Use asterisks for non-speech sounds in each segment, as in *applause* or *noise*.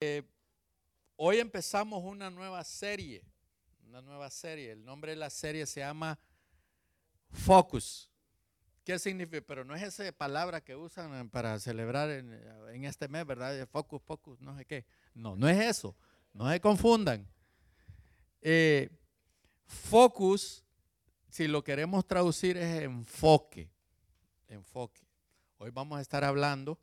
Eh, hoy empezamos una nueva serie, una nueva serie. El nombre de la serie se llama Focus. ¿Qué significa? Pero no es esa palabra que usan para celebrar en, este mes, ¿verdad? Focus, focus, no sé qué. No, no es eso. No se confundan. Eh, focus, si lo queremos traducir, es enfoque. Enfoque. Hoy vamos a estar hablando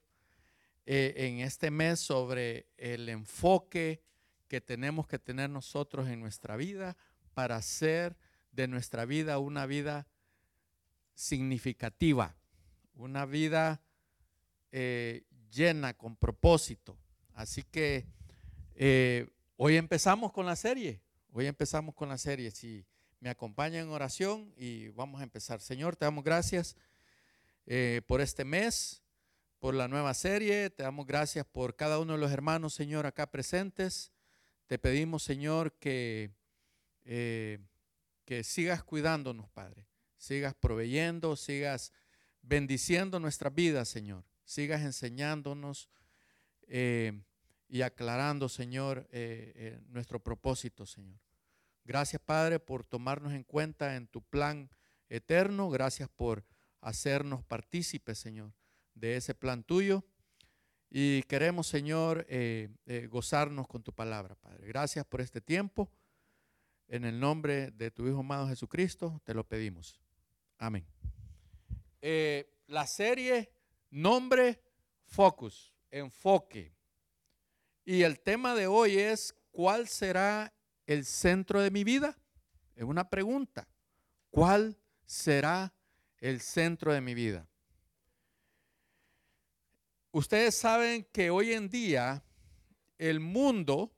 eh, en este mes sobre el enfoque que tenemos que tener nosotros en nuestra vida para hacer de nuestra vida una vida significativa, una vida eh, llena con propósito. Así que eh, hoy empezamos con la serie, hoy empezamos con la serie. Si me acompañan en oración y vamos a empezar. Señor, te damos gracias por este mes por la nueva serie, te damos gracias por cada uno de los hermanos, Señor, acá presentes. Te pedimos, Señor, que, eh, que sigas cuidándonos, Padre. Sigas proveyendo, sigas bendiciendo nuestras vidas, Señor. Sigas enseñándonos eh, y aclarando, Señor, eh, nuestro propósito, Señor. Gracias, Padre, por tomarnos en cuenta en tu plan eterno. Gracias por hacernos partícipes, Señor de ese plan tuyo. Y queremos, Señor, eh, eh, gozarnos con tu palabra, Padre. Gracias por este tiempo. En el nombre de tu Hijo amado Jesucristo, te lo pedimos. Amén. Eh, la serie, nombre, focus, enfoque. Y el tema de hoy es, ¿cuál será el centro de mi vida? Es una pregunta. ¿Cuál será el centro de mi vida? Ustedes saben que hoy en día el mundo,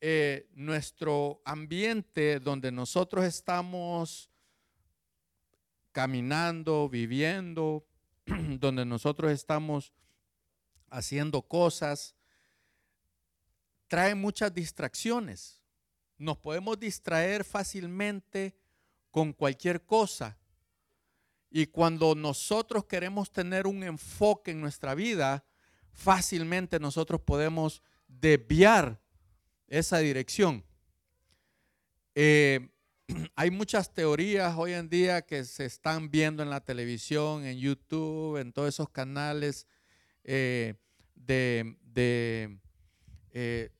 eh, nuestro ambiente donde nosotros estamos caminando, viviendo, *clears throat* donde nosotros estamos haciendo cosas, trae muchas distracciones. Nos podemos distraer fácilmente con cualquier cosa y cuando nosotros queremos tener un enfoque en nuestra vida, fácilmente nosotros podemos desviar esa dirección. Eh, *clears throat* hay muchas teorías hoy en día que se están viendo en la televisión, en YouTube, en todos esos canales eh, de, eh,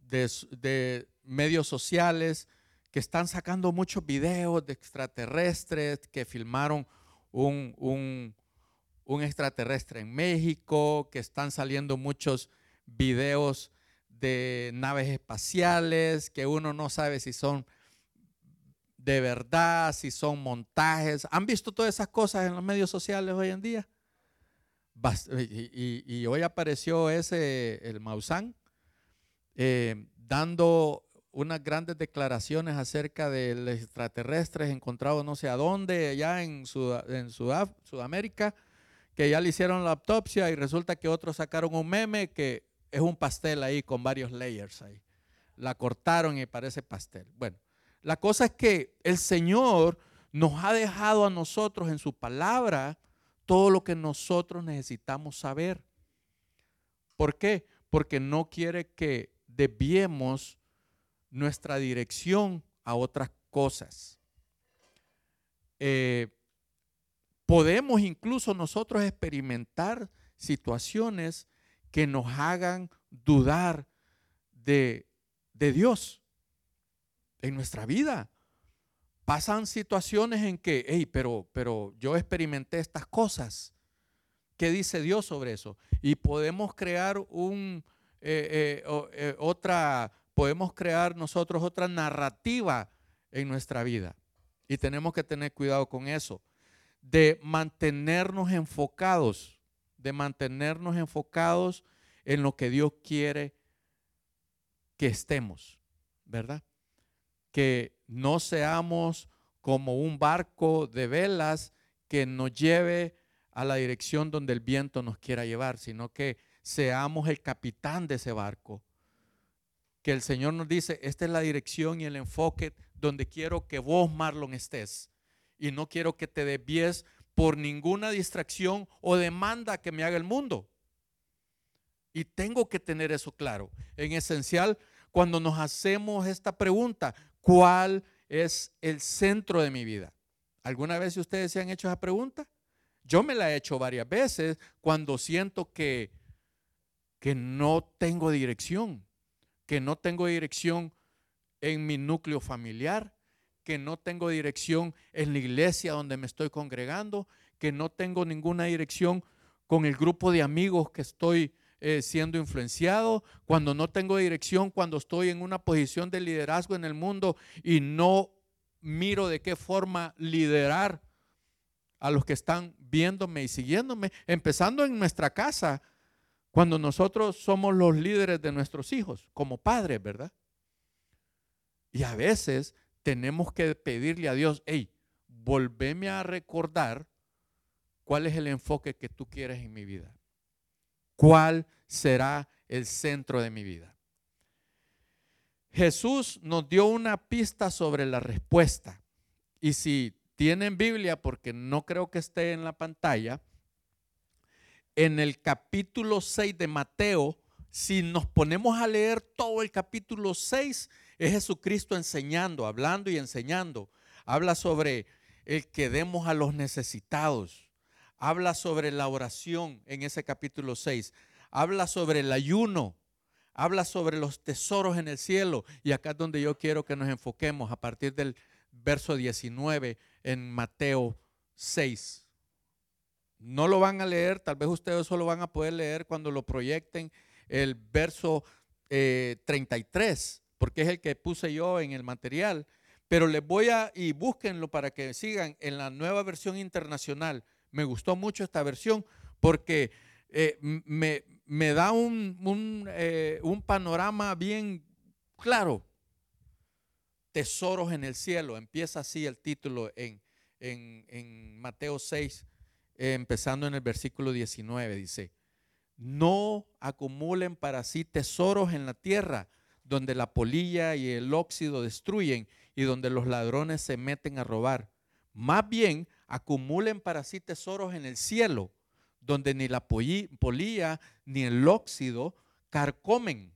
de, de medios sociales que están sacando muchos videos de extraterrestres que filmaron un, extraterrestre en México, que están saliendo muchos videos de naves espaciales, que uno no sabe si son de verdad, si son montajes. ¿Han visto todas esas cosas en los medios sociales hoy en día? Y, hoy apareció ese, el Maussan, eh, dando unas grandes declaraciones acerca de los extraterrestres encontrados no sé a dónde, allá en, Sudamérica, que ya le hicieron la autopsia y resulta que otros sacaron un meme que es un pastel ahí con varios layers ahí. La cortaron y parece pastel. Bueno, la cosa es que el Señor nos ha dejado a nosotros en su palabra todo lo que nosotros necesitamos saber. ¿Por qué? Porque no quiere que desviemos nuestra dirección a otras cosas. Eh, podemos incluso nosotros experimentar situaciones que nos hagan dudar de, de Dios en nuestra vida. Pasan situaciones en que, hey, pero, pero yo experimenté estas cosas. ¿Qué dice Dios sobre eso? Y podemos crear un, eh, eh, otra podemos crear nosotros otra narrativa en nuestra vida. Y tenemos que tener cuidado con eso, de mantenernos enfocados, de mantenernos enfocados en lo que Dios quiere que estemos, ¿verdad? Que no seamos como un barco de velas que nos lleve a la dirección donde el viento nos quiera llevar, sino que seamos el capitán de ese barco que el Señor nos dice, esta es la dirección y el enfoque donde quiero que vos, Marlon, estés. Y no quiero que te desvíes por ninguna distracción o demanda que me haga el mundo. Y tengo que tener eso claro. En esencial, cuando nos hacemos esta pregunta, ¿cuál es el centro de mi vida? ¿Alguna vez ustedes se han hecho esa pregunta? Yo me la he hecho varias veces cuando siento que, que no tengo dirección, que no tengo dirección en mi núcleo familiar, que no tengo dirección en la iglesia donde me estoy congregando, que no tengo ninguna dirección con el grupo de amigos que estoy eh, siendo influenciado, cuando no tengo dirección, cuando estoy en una posición de liderazgo en el mundo y no miro de qué forma liderar a los que están viéndome y siguiéndome, empezando en nuestra casa, cuando nosotros somos los líderes de nuestros hijos, como padres, ¿verdad? Y a veces tenemos que pedirle a Dios, hey, volveme a recordar cuál es el enfoque que tú quieres en mi vida. ¿Cuál será el centro de mi vida? Jesús nos dio una pista sobre la respuesta. Y si tienen Biblia, porque no creo que esté en la pantalla, en el capítulo 6 de Mateo, si nos ponemos a leer todo el capítulo 6, es Jesucristo enseñando, hablando y enseñando. Habla sobre el que demos a los necesitados. Habla sobre la oración en ese capítulo 6. Habla sobre el ayuno. Habla sobre los tesoros en el cielo. Y acá es donde yo quiero que nos enfoquemos a partir del verso 19 en Mateo 6. No lo van a leer, tal vez ustedes solo van a poder leer cuando lo proyecten el verso 33 porque es el que puse yo en el material. Pero les voy a, y búsquenlo para que sigan en la nueva versión internacional. Me gustó mucho esta versión porque eh, me, da un, eh, un, panorama bien claro. Tesoros en el cielo. Empieza así el título en, en Mateo 6, empezando en el versículo 19. Dice, no acumulen para sí tesoros en la tierra donde la polilla y el óxido destruyen y donde los ladrones se meten a robar. Más bien, acumulen para sí tesoros en el cielo, donde ni la polilla ni el óxido carcomen,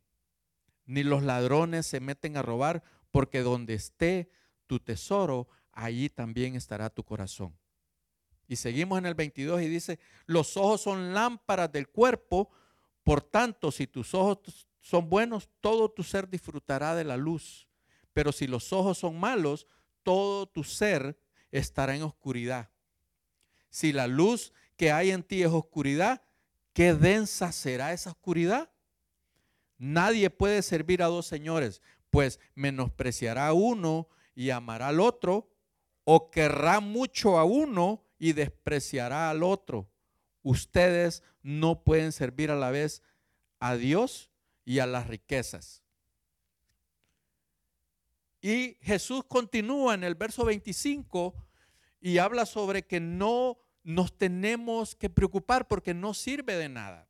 ni los ladrones se meten a robar, porque donde esté tu tesoro, allí también estará tu corazón. Y seguimos en el 22 y dice, los ojos son lámparas del cuerpo, por tanto, si tus ojos son buenos, todo tu ser disfrutará de la luz. Pero si los ojos son malos, todo tu ser estará en oscuridad. Si la luz que hay en ti es oscuridad, ¿qué densa será esa oscuridad? Nadie puede servir a dos señores, pues menospreciará uno y amará al otro, o querrá mucho a uno y despreciará al otro. Ustedes no pueden servir a la vez a Dios y a las riquezas. Y Jesús continúa en el verso 25 y habla sobre que no nos tenemos que preocupar porque no sirve de nada.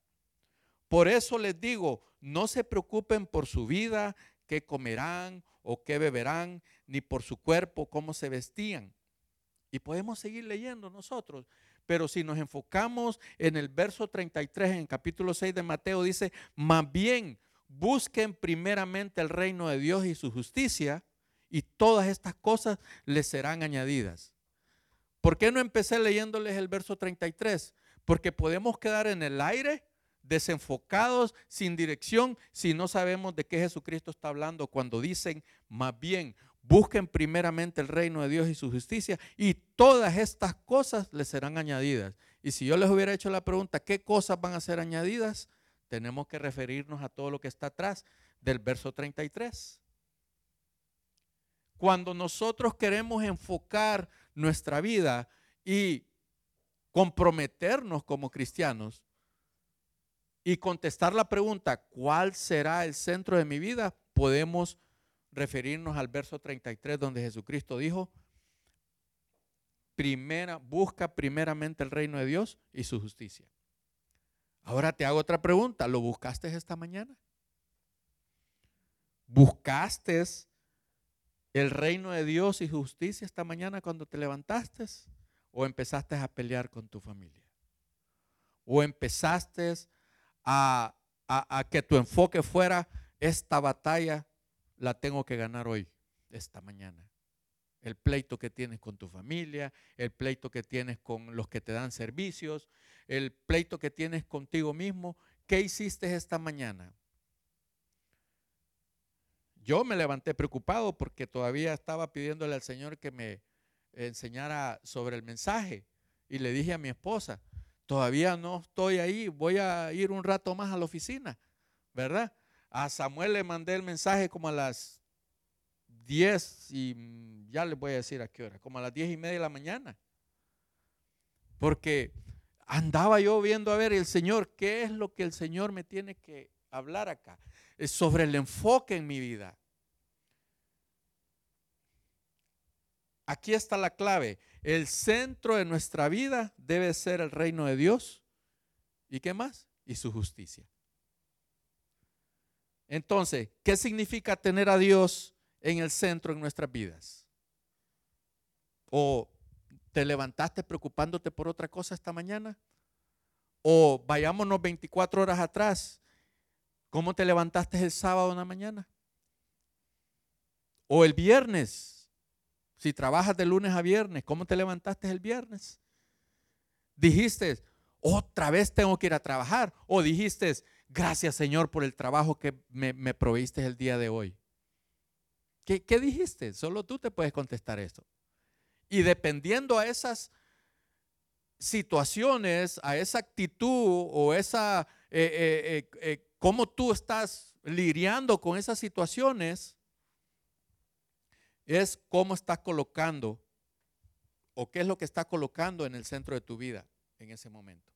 Por eso les digo, no se preocupen por su vida, qué comerán o qué beberán, ni por su cuerpo, cómo se vestían. Y podemos seguir leyendo nosotros. Pero si nos enfocamos en el verso 33, en el capítulo 6 de Mateo, dice, más bien busquen primeramente el reino de Dios y su justicia, y todas estas cosas les serán añadidas. ¿Por qué no empecé leyéndoles el verso 33? Porque podemos quedar en el aire, desenfocados, sin dirección, si no sabemos de qué Jesucristo está hablando cuando dicen, más bien, Busquen primeramente el reino de Dios y su justicia y todas estas cosas les serán añadidas. Y si yo les hubiera hecho la pregunta, ¿qué cosas van a ser añadidas? Tenemos que referirnos a todo lo que está atrás del verso 33. Cuando nosotros queremos enfocar nuestra vida y comprometernos como cristianos y contestar la pregunta, ¿cuál será el centro de mi vida? Podemos referirnos al verso 33 donde Jesucristo dijo, primera, busca primeramente el reino de Dios y su justicia. Ahora te hago otra pregunta, ¿lo buscaste esta mañana? ¿Buscaste el reino de Dios y justicia esta mañana cuando te levantaste? ¿O empezaste a pelear con tu familia? ¿O empezaste a a, que tu enfoque fuera, esta batalla la tengo que ganar hoy, esta mañana. El pleito que tienes con tu familia, el pleito que tienes con los que te dan servicios, el pleito que tienes contigo mismo. ¿Qué hiciste esta mañana? Yo me levanté preocupado porque todavía estaba pidiéndole al Señor que me enseñara sobre el mensaje. Y le dije a mi esposa, todavía no estoy ahí, voy a ir un rato más a la oficina, ¿verdad? A Samuel le mandé el mensaje como a las 10 y ya les voy a decir a qué hora, como a las 10 y media de la mañana. Porque andaba yo viendo a ver el Señor, ¿qué es lo que el Señor me tiene que hablar acá? sobre el enfoque en mi vida. Aquí está la clave. El centro de nuestra vida debe ser el reino de Dios. ¿Y qué más? Y su justicia. Entonces, ¿qué significa tener a Dios en el centro en nuestras vidas? ¿O te levantaste preocupándote por otra cosa esta mañana? ¿O vayámonos 24 horas atrás ¿Cómo te levantaste el sábado en la mañana? O el viernes, si trabajas de lunes a viernes, ¿cómo te levantaste el viernes? Dijiste, otra vez tengo que ir a trabajar. O dijiste, gracias Señor por el trabajo que me, me el día de hoy. ¿Qué, ¿Qué, dijiste? Solo tú te puedes contestar esto. Y dependiendo a esas situaciones, a esa actitud o esa eh, eh, eh, cómo tú estás lidiando con esas situaciones, es cómo estás colocando o qué es lo que está colocando en el centro de tu vida en ese momento.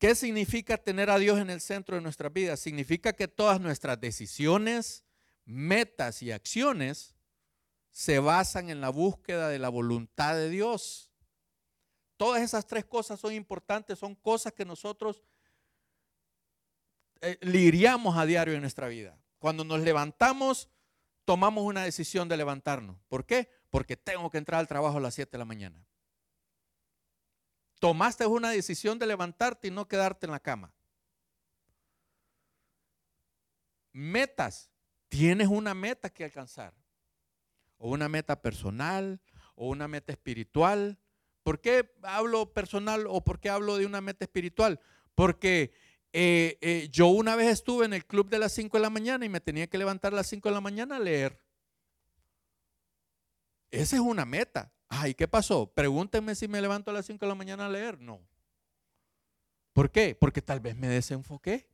¿Qué significa tener a Dios en el centro de nuestra vida? Significa que todas nuestras decisiones, metas y acciones se basan en la búsqueda de la voluntad de Dios. Todas esas tres cosas son importantes, son cosas que nosotros eh, a diario en nuestra vida. Cuando nos levantamos, tomamos una decisión de levantarnos. ¿Por qué? Porque tengo que entrar al trabajo a las 7 de la mañana. Tomaste una decisión de levantarte y no quedarte en la cama. Metas. Tienes una meta que alcanzar. O una meta personal, o una meta espiritual. ¿Por qué hablo personal o por qué hablo de una meta espiritual? Porque eh, eh, yo una vez estuve en el club de las 5 de la mañana y me tenía que levantar a las 5 de la mañana a leer. Esa es una meta. Ay, ¿qué pasó? Pregúntenme si me levanto a las 5 de la mañana a leer. No. ¿Por qué? Porque tal vez me desenfoqué.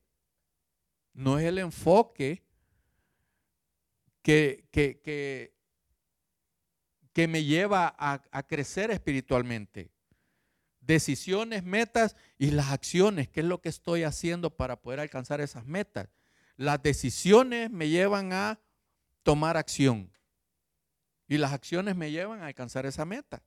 No es el enfoque que, que, que, me lleva a crecer espiritualmente decisiones, metas y las acciones, qué es lo que estoy haciendo para poder alcanzar esas metas. Las decisiones me llevan a tomar acción y las acciones me llevan a alcanzar esa meta.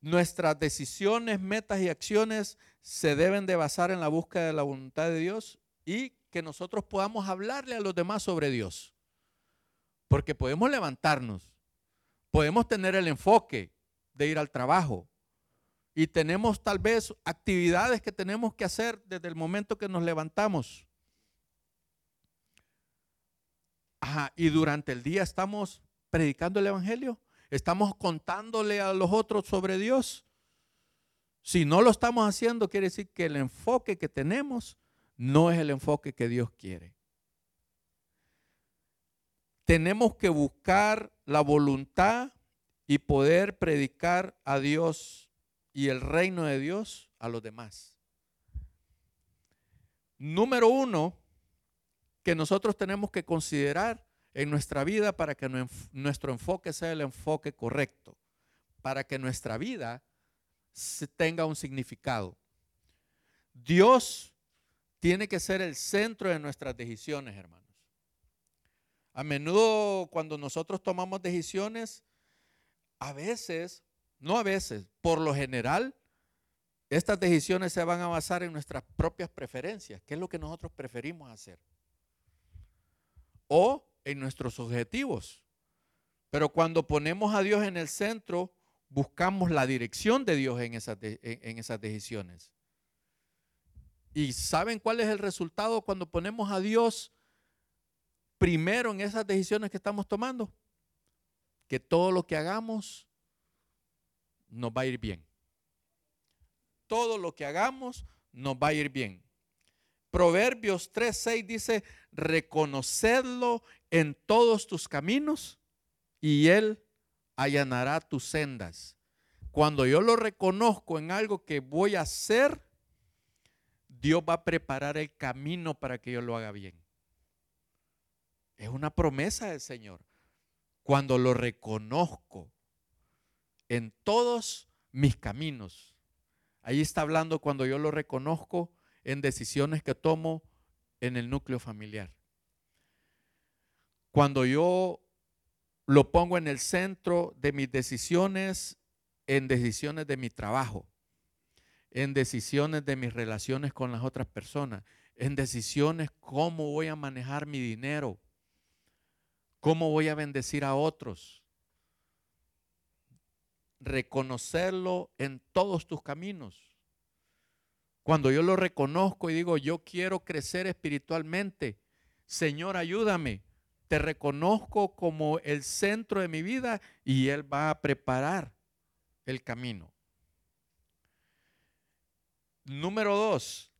Nuestras decisiones, metas y acciones se deben de basar en la búsqueda de la voluntad de Dios y que nosotros podamos hablarle a los demás sobre Dios. Porque podemos levantarnos, podemos tener el enfoque de ir al trabajo, y tenemos tal vez actividades que tenemos que hacer desde el momento que nos levantamos. Ajá, y durante el día estamos predicando el Evangelio, estamos contándole a los otros sobre Dios. Si no lo estamos haciendo, quiere decir que el enfoque que tenemos no es el enfoque que Dios quiere. Tenemos que buscar la voluntad y poder predicar a Dios y el reino de Dios a los demás. Número uno, que nosotros tenemos que considerar en nuestra vida para que nuestro enfoque sea el enfoque correcto, para que nuestra vida tenga un significado. Dios tiene que ser el centro de nuestras decisiones, hermanos. A menudo cuando nosotros tomamos decisiones, a veces no a veces, por lo general, estas decisiones se van a basar en nuestras propias preferencias, qué es lo que nosotros preferimos hacer, o en nuestros objetivos. Pero cuando ponemos a Dios en el centro, buscamos la dirección de Dios en esas, en esas decisiones. ¿Y saben cuál es el resultado cuando ponemos a Dios primero en esas decisiones que estamos tomando? Que todo lo que hagamos nos va a ir bien. Todo lo que hagamos nos va a ir bien. Proverbios 3:6 dice, reconocedlo en todos tus caminos y Él allanará tus sendas. Cuando yo lo reconozco en algo que voy a hacer, Dios va a preparar el camino para que yo lo haga bien. Es una promesa del Señor. Cuando lo reconozco en todos mis caminos. Ahí está hablando cuando yo lo reconozco en decisiones que tomo en el núcleo familiar. Cuando yo lo pongo en el centro de mis decisiones, en decisiones de mi trabajo, en decisiones de mis relaciones con las otras personas, en decisiones cómo voy a manejar mi dinero, cómo voy a bendecir a otros. Reconocerlo en todos tus caminos. Cuando yo lo reconozco y digo, yo quiero crecer espiritualmente, Señor, ayúdame. Te reconozco como el centro de mi vida y Él va a preparar el camino. Número dos,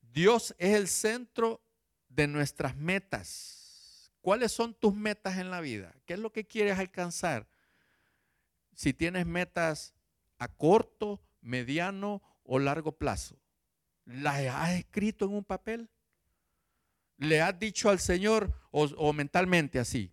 Dios es el centro de nuestras metas. ¿Cuáles son tus metas en la vida? ¿Qué es lo que quieres alcanzar? Si tienes metas a corto, mediano o largo plazo. ¿Las has escrito en un papel? ¿Le has dicho al Señor o, mentalmente así?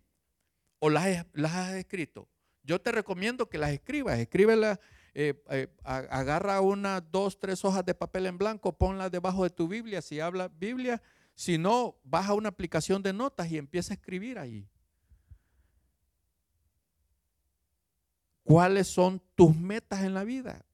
¿O las, has escrito? Yo te recomiendo que las escribas. Escríbelas, eh, eh, agarra una, dos, tres hojas de papel en blanco, ponlas debajo de tu Biblia si habla Biblia. Si no, baja una aplicación de notas y empieza a escribir ahí. ¿Cuáles son tus metas en la vida?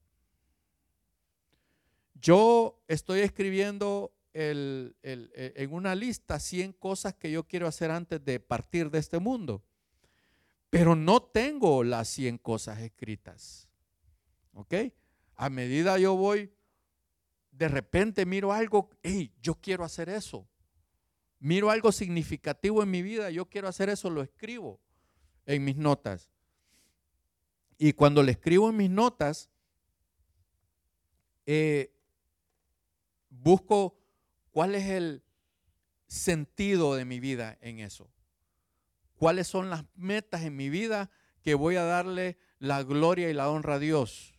Yo estoy escribiendo e, en una lista 100 cosas que yo quiero hacer antes de partir de este mundo, pero no tengo las 100 cosas escritas. ¿Ok? A medida yo voy, de repente miro algo, hey, yo quiero hacer eso. Miro algo significativo en mi vida, yo quiero hacer eso, lo escribo en mis notas. Y cuando le escribo en mis notas, eh, busco cuál es el sentido de mi vida en eso. ¿Cuáles son las metas en mi vida que voy a darle la gloria y la honra a Dios?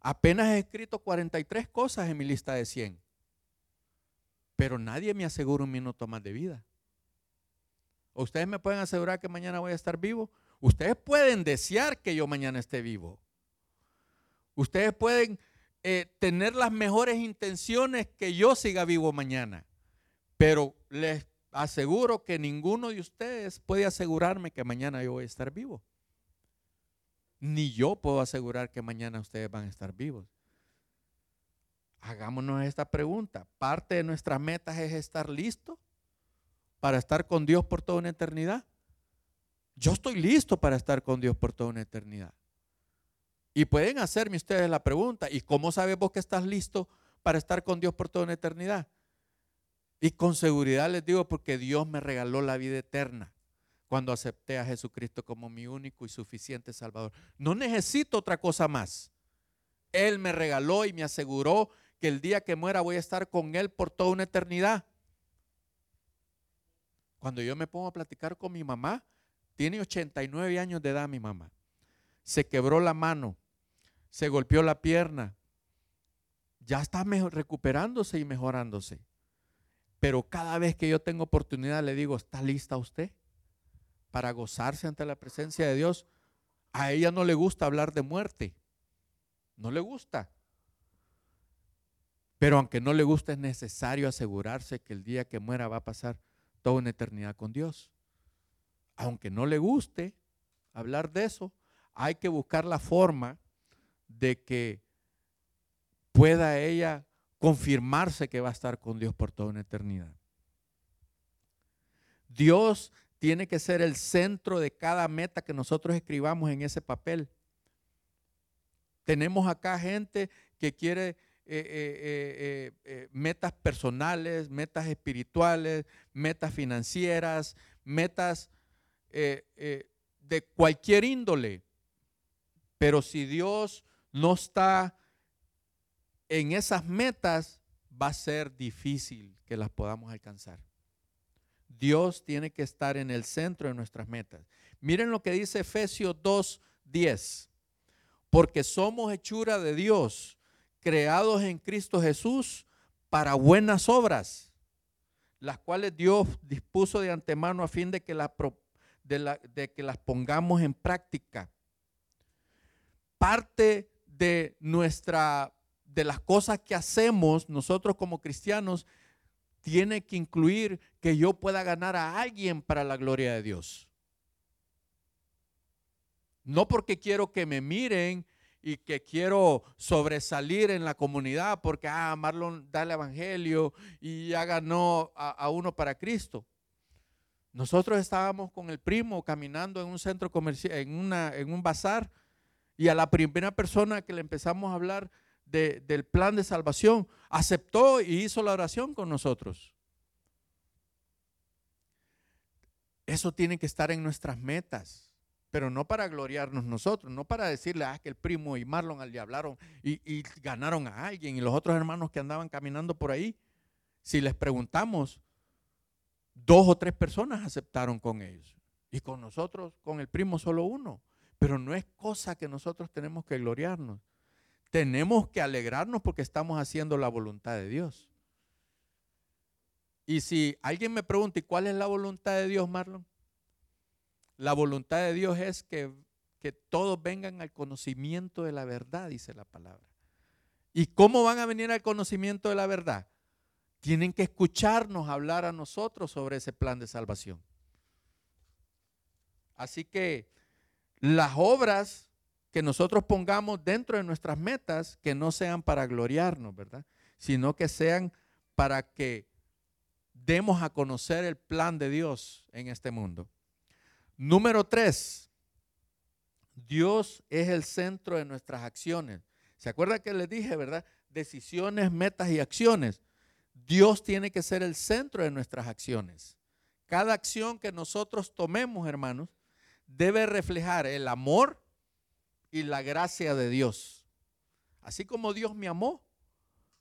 Apenas he escrito 43 cosas en mi lista de 100. Pero nadie me asegura un minuto más de vida. ¿Ustedes me pueden asegurar que mañana voy a estar vivo? Ustedes pueden desear que yo mañana esté vivo. Ustedes pueden eh, tener las mejores intenciones que yo siga vivo mañana. Pero les aseguro que ninguno de ustedes puede asegurarme que mañana yo voy a estar vivo. Ni yo puedo asegurar que mañana ustedes van a estar vivos. Hagámonos esta pregunta. Parte de nuestras metas es estar listo para estar con Dios por toda una eternidad. Yo estoy listo para estar con Dios por toda una eternidad. Y pueden hacerme ustedes la pregunta, ¿y cómo sabes vos que estás listo para estar con Dios por toda una eternidad? Y con seguridad les digo porque Dios me regaló la vida eterna cuando acepté a Jesucristo como mi único y suficiente Salvador. No necesito otra cosa más. Él me regaló y me aseguró que el día que muera voy a estar con Él por toda una eternidad. Cuando yo me pongo a platicar con mi mamá, tiene 89 años de edad mi mamá. Se quebró la mano se golpeó la pierna, ya está recuperándose y mejorándose. Pero cada vez que yo tengo oportunidad le digo, ¿está lista usted para gozarse ante la presencia de Dios? A ella no le gusta hablar de muerte, no le gusta. Pero aunque no le guste, es necesario asegurarse que el día que muera va a pasar toda una eternidad con Dios. Aunque no le guste hablar de eso, hay que buscar la forma de que pueda ella confirmarse que va a estar con Dios por toda una eternidad. Dios tiene que ser el centro de cada meta que nosotros escribamos en ese papel. Tenemos acá gente que quiere eh, eh, metas personales, metas espirituales, metas financieras, metas de cualquier índole. Pero si Dios no está en esas metas, va a ser difícil que las podamos alcanzar. Dios tiene que estar en el centro de nuestras metas. Miren lo que dice Efesios 2:10. Porque somos hechura de Dios, creados en Cristo Jesús para buenas obras, las cuales Dios dispuso de antemano a fin de que, de que las pongamos en práctica. Parte de nuestra de las cosas que hacemos nosotros como cristianos tiene que incluir que yo pueda ganar a alguien para la gloria de Dios. No porque quiero que me miren y que quiero sobresalir en la comunidad porque, ah, Marlon da el evangelio y ya ganó a, uno para Cristo. Nosotros estábamos con el primo caminando en un centro comercial, en, una, en un bazar, y a la primera persona que le empezamos a hablar del plan de salvación, aceptó y hizo la oración con nosotros. Eso tiene que estar en nuestras metas, pero no para gloriarnos nosotros, no para decirle, ah, que el primo y Marlon le hablaron y, y ganaron a alguien y los otros hermanos que andaban caminando por ahí. Si les preguntamos, dos o tres personas aceptaron con ellos y con nosotros, con el primo solo uno. Pero no es cosa que nosotros tenemos que gloriarnos tenemos que alegrarnos porque estamos haciendo la voluntad de Dios. Y si alguien me pregunta, ¿y cuál es la voluntad de Dios, Marlon? La voluntad de Dios es que, que todos vengan al conocimiento de la verdad, dice la palabra. ¿Y cómo van a venir al conocimiento de la verdad? Tienen que escucharnos hablar a nosotros sobre ese plan de salvación. Así que las obras que nosotros pongamos dentro de nuestras metas que no sean para gloriarnos, ¿verdad? Sino que sean para que demos a conocer el plan de Dios en este mundo. Número tres, Dios es el centro de nuestras acciones. ¿Se acuerda que les dije, verdad? Decisiones, metas y acciones. Dios tiene que ser el centro de nuestras acciones. Cada acción que nosotros tomemos, hermanos, debe reflejar el amor, y la gracia de Dios. Así como Dios me amó,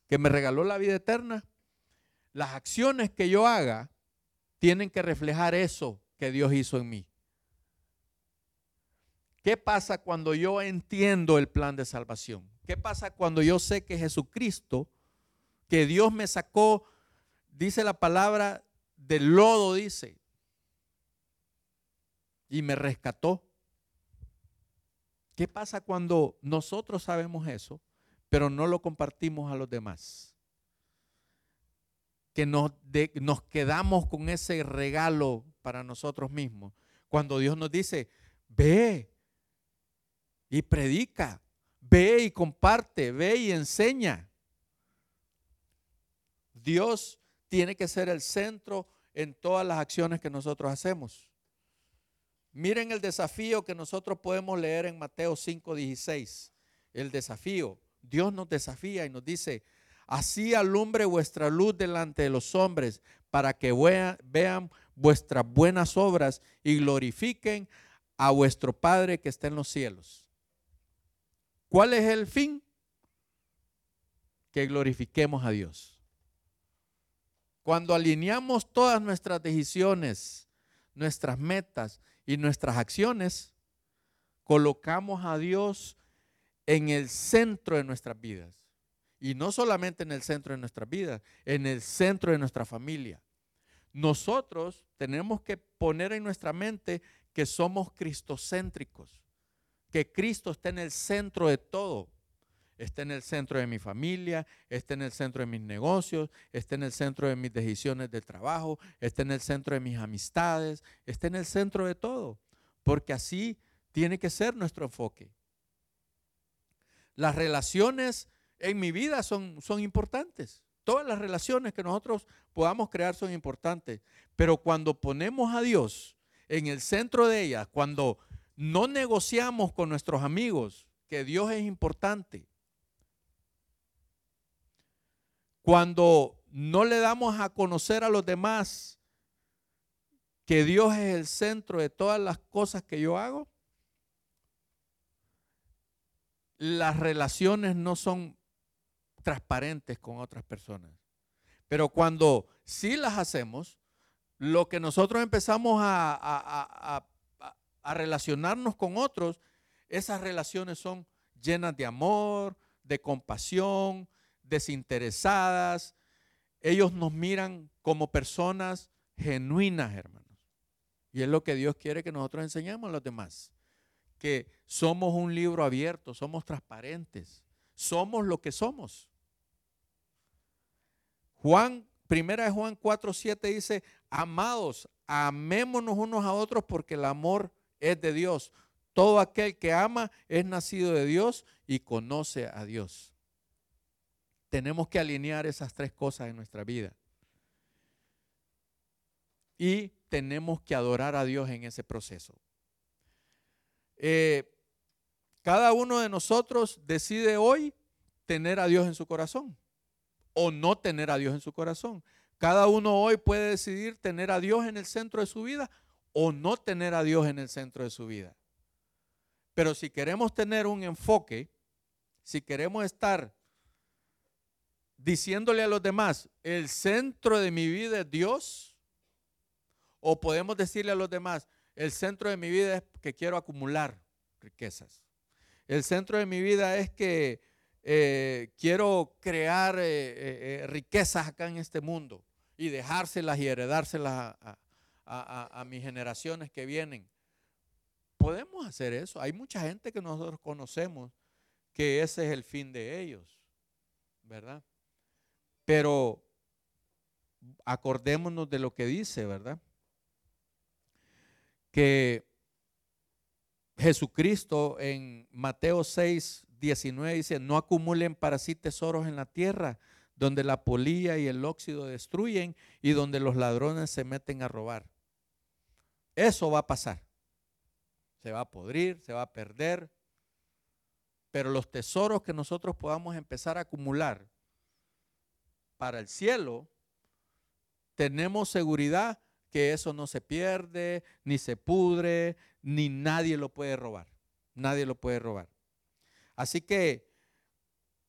que me regaló la vida eterna, las acciones que yo haga tienen que reflejar eso que Dios hizo en mí. ¿Qué pasa cuando yo entiendo el plan de salvación? ¿Qué pasa cuando yo sé que Jesucristo, que Dios me sacó, dice la palabra, del lodo, dice, y me rescató? ¿Qué pasa cuando nosotros sabemos eso, pero no lo compartimos a los demás? Que nos, nos quedamos con ese regalo para nosotros mismos. Cuando Dios nos dice, ve y predica, ve y comparte, ve y enseña. Dios tiene que ser el centro en todas las acciones que nosotros hacemos. Miren el desafío que nosotros podemos leer en Mateo 5:16. El desafío. Dios nos desafía y nos dice, así alumbre vuestra luz delante de los hombres para que vean vuestras buenas obras y glorifiquen a vuestro Padre que está en los cielos. ¿Cuál es el fin? Que glorifiquemos a Dios. Cuando alineamos todas nuestras decisiones, nuestras metas y nuestras acciones, colocamos a Dios en el centro de nuestras vidas. Y no solamente en el centro de nuestras vidas, en el centro de nuestra familia. Nosotros tenemos que poner en nuestra mente que somos cristocéntricos, que Cristo está en el centro de todo está en el centro de mi familia, está en el centro de mis negocios, está en el centro de mis decisiones de trabajo, está en el centro de mis amistades, está en el centro de todo, porque así tiene que ser nuestro enfoque. Las relaciones en mi vida son, son importantes. Todas las relaciones que nosotros podamos crear son importantes, pero cuando ponemos a Dios en el centro de ellas, cuando no negociamos con nuestros amigos que Dios es importante, Cuando no le damos a conocer a los demás que Dios es el centro de todas las cosas que yo hago, las relaciones no son transparentes con otras personas. Pero cuando sí las hacemos, lo que nosotros empezamos a, a, relacionarnos con otros, esas relaciones son llenas de amor, de compasión, desinteresadas. Ellos nos miran como personas genuinas, hermanos. Y es lo que Dios quiere que nosotros enseñemos a los demás. Que somos un libro abierto, somos transparentes, somos lo que somos. Juan, primera de Juan 4, 7 dice, amados, amémonos unos a otros porque el amor es de Dios. Todo aquel que ama es nacido de Dios y conoce a Dios. Tenemos que alinear esas tres cosas en nuestra vida. Y tenemos que adorar a Dios en ese proceso. Eh, cada uno de nosotros decide hoy tener a Dios en su corazón o no tener a Dios en su corazón. Cada uno hoy puede decidir tener a Dios en el centro de su vida o no tener a Dios en el centro de su vida. Pero si queremos tener un enfoque, si queremos estar diciéndole a los demás, el centro de mi vida es Dios, o podemos decirle a los demás, el centro de mi vida es que quiero acumular riquezas. El centro de mi vida es que eh, quiero crear eh, eh, riquezas acá en este mundo y dejárselas y heredárselas a, mis generaciones que vienen. Podemos hacer eso. Hay mucha gente que nosotros conocemos que ese es el fin de ellos, ¿verdad? Pero acordémonos de lo que dice, ¿verdad? Que Jesucristo en Mateo 6, 19 dice, no acumulen para sí tesoros en la tierra, donde la polilla y el óxido destruyen y donde los ladrones se meten a robar. Eso va a pasar. Se va a podrir, se va a perder. Pero los tesoros que nosotros podamos empezar a acumular para el cielo, tenemos seguridad que eso no se pierde, ni se pudre, ni nadie lo puede robar. Nadie lo puede robar. Así que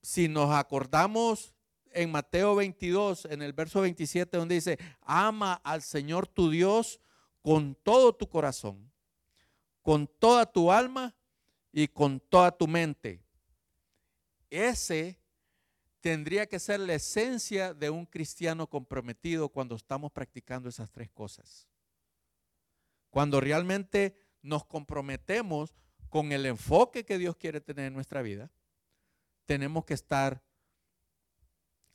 si nos acordamos en Mateo 22, en el verso 27, donde dice, ama al Señor tu Dios con todo tu corazón, con toda tu alma y con toda tu mente. Ese tendría que ser la esencia de un cristiano comprometido cuando estamos practicando esas tres cosas. Cuando realmente nos comprometemos con el enfoque que Dios quiere tener en nuestra vida, tenemos que estar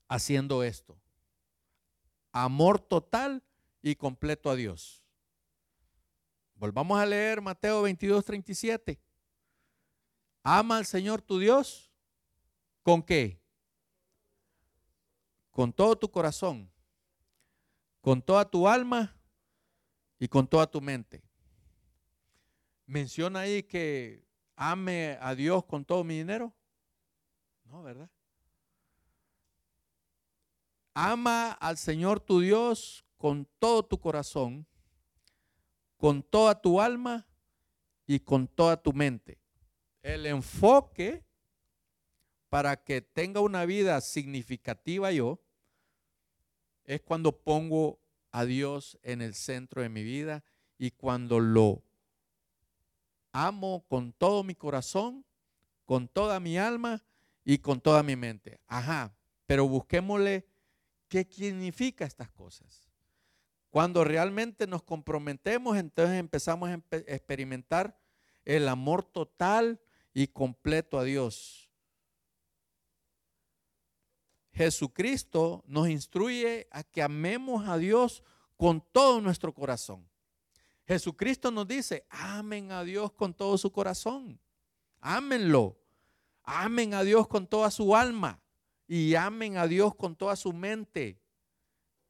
haciendo esto. Amor total y completo a Dios. Volvamos a leer Mateo 22, 37. Ama al Señor tu Dios. ¿Con qué? Con todo tu corazón, con toda tu alma y con toda tu mente menciona ahí que ame a Dios con todo mi dinero. No, ¿verdad? Ama al Señor tu Dios con todo tu corazón, con toda tu alma y con toda tu mente. El enfoque para que tenga una vida significativa yo es cuando pongo a Dios en el centro de mi vida y cuando lo amo con todo mi corazón, con toda mi alma y con toda mi mente. Ajá, pero busquémosle qué significa estas cosas. Cuando realmente nos comprometemos, entonces empezamos a experimentar el amor total y completo a Dios. Jesucristo nos instruye a que amemos a Dios con todo nuestro corazón. Jesucristo nos dice, amen a Dios con todo su corazón. Ámenlo. Amen a Dios con toda su alma y amen a Dios con toda su mente.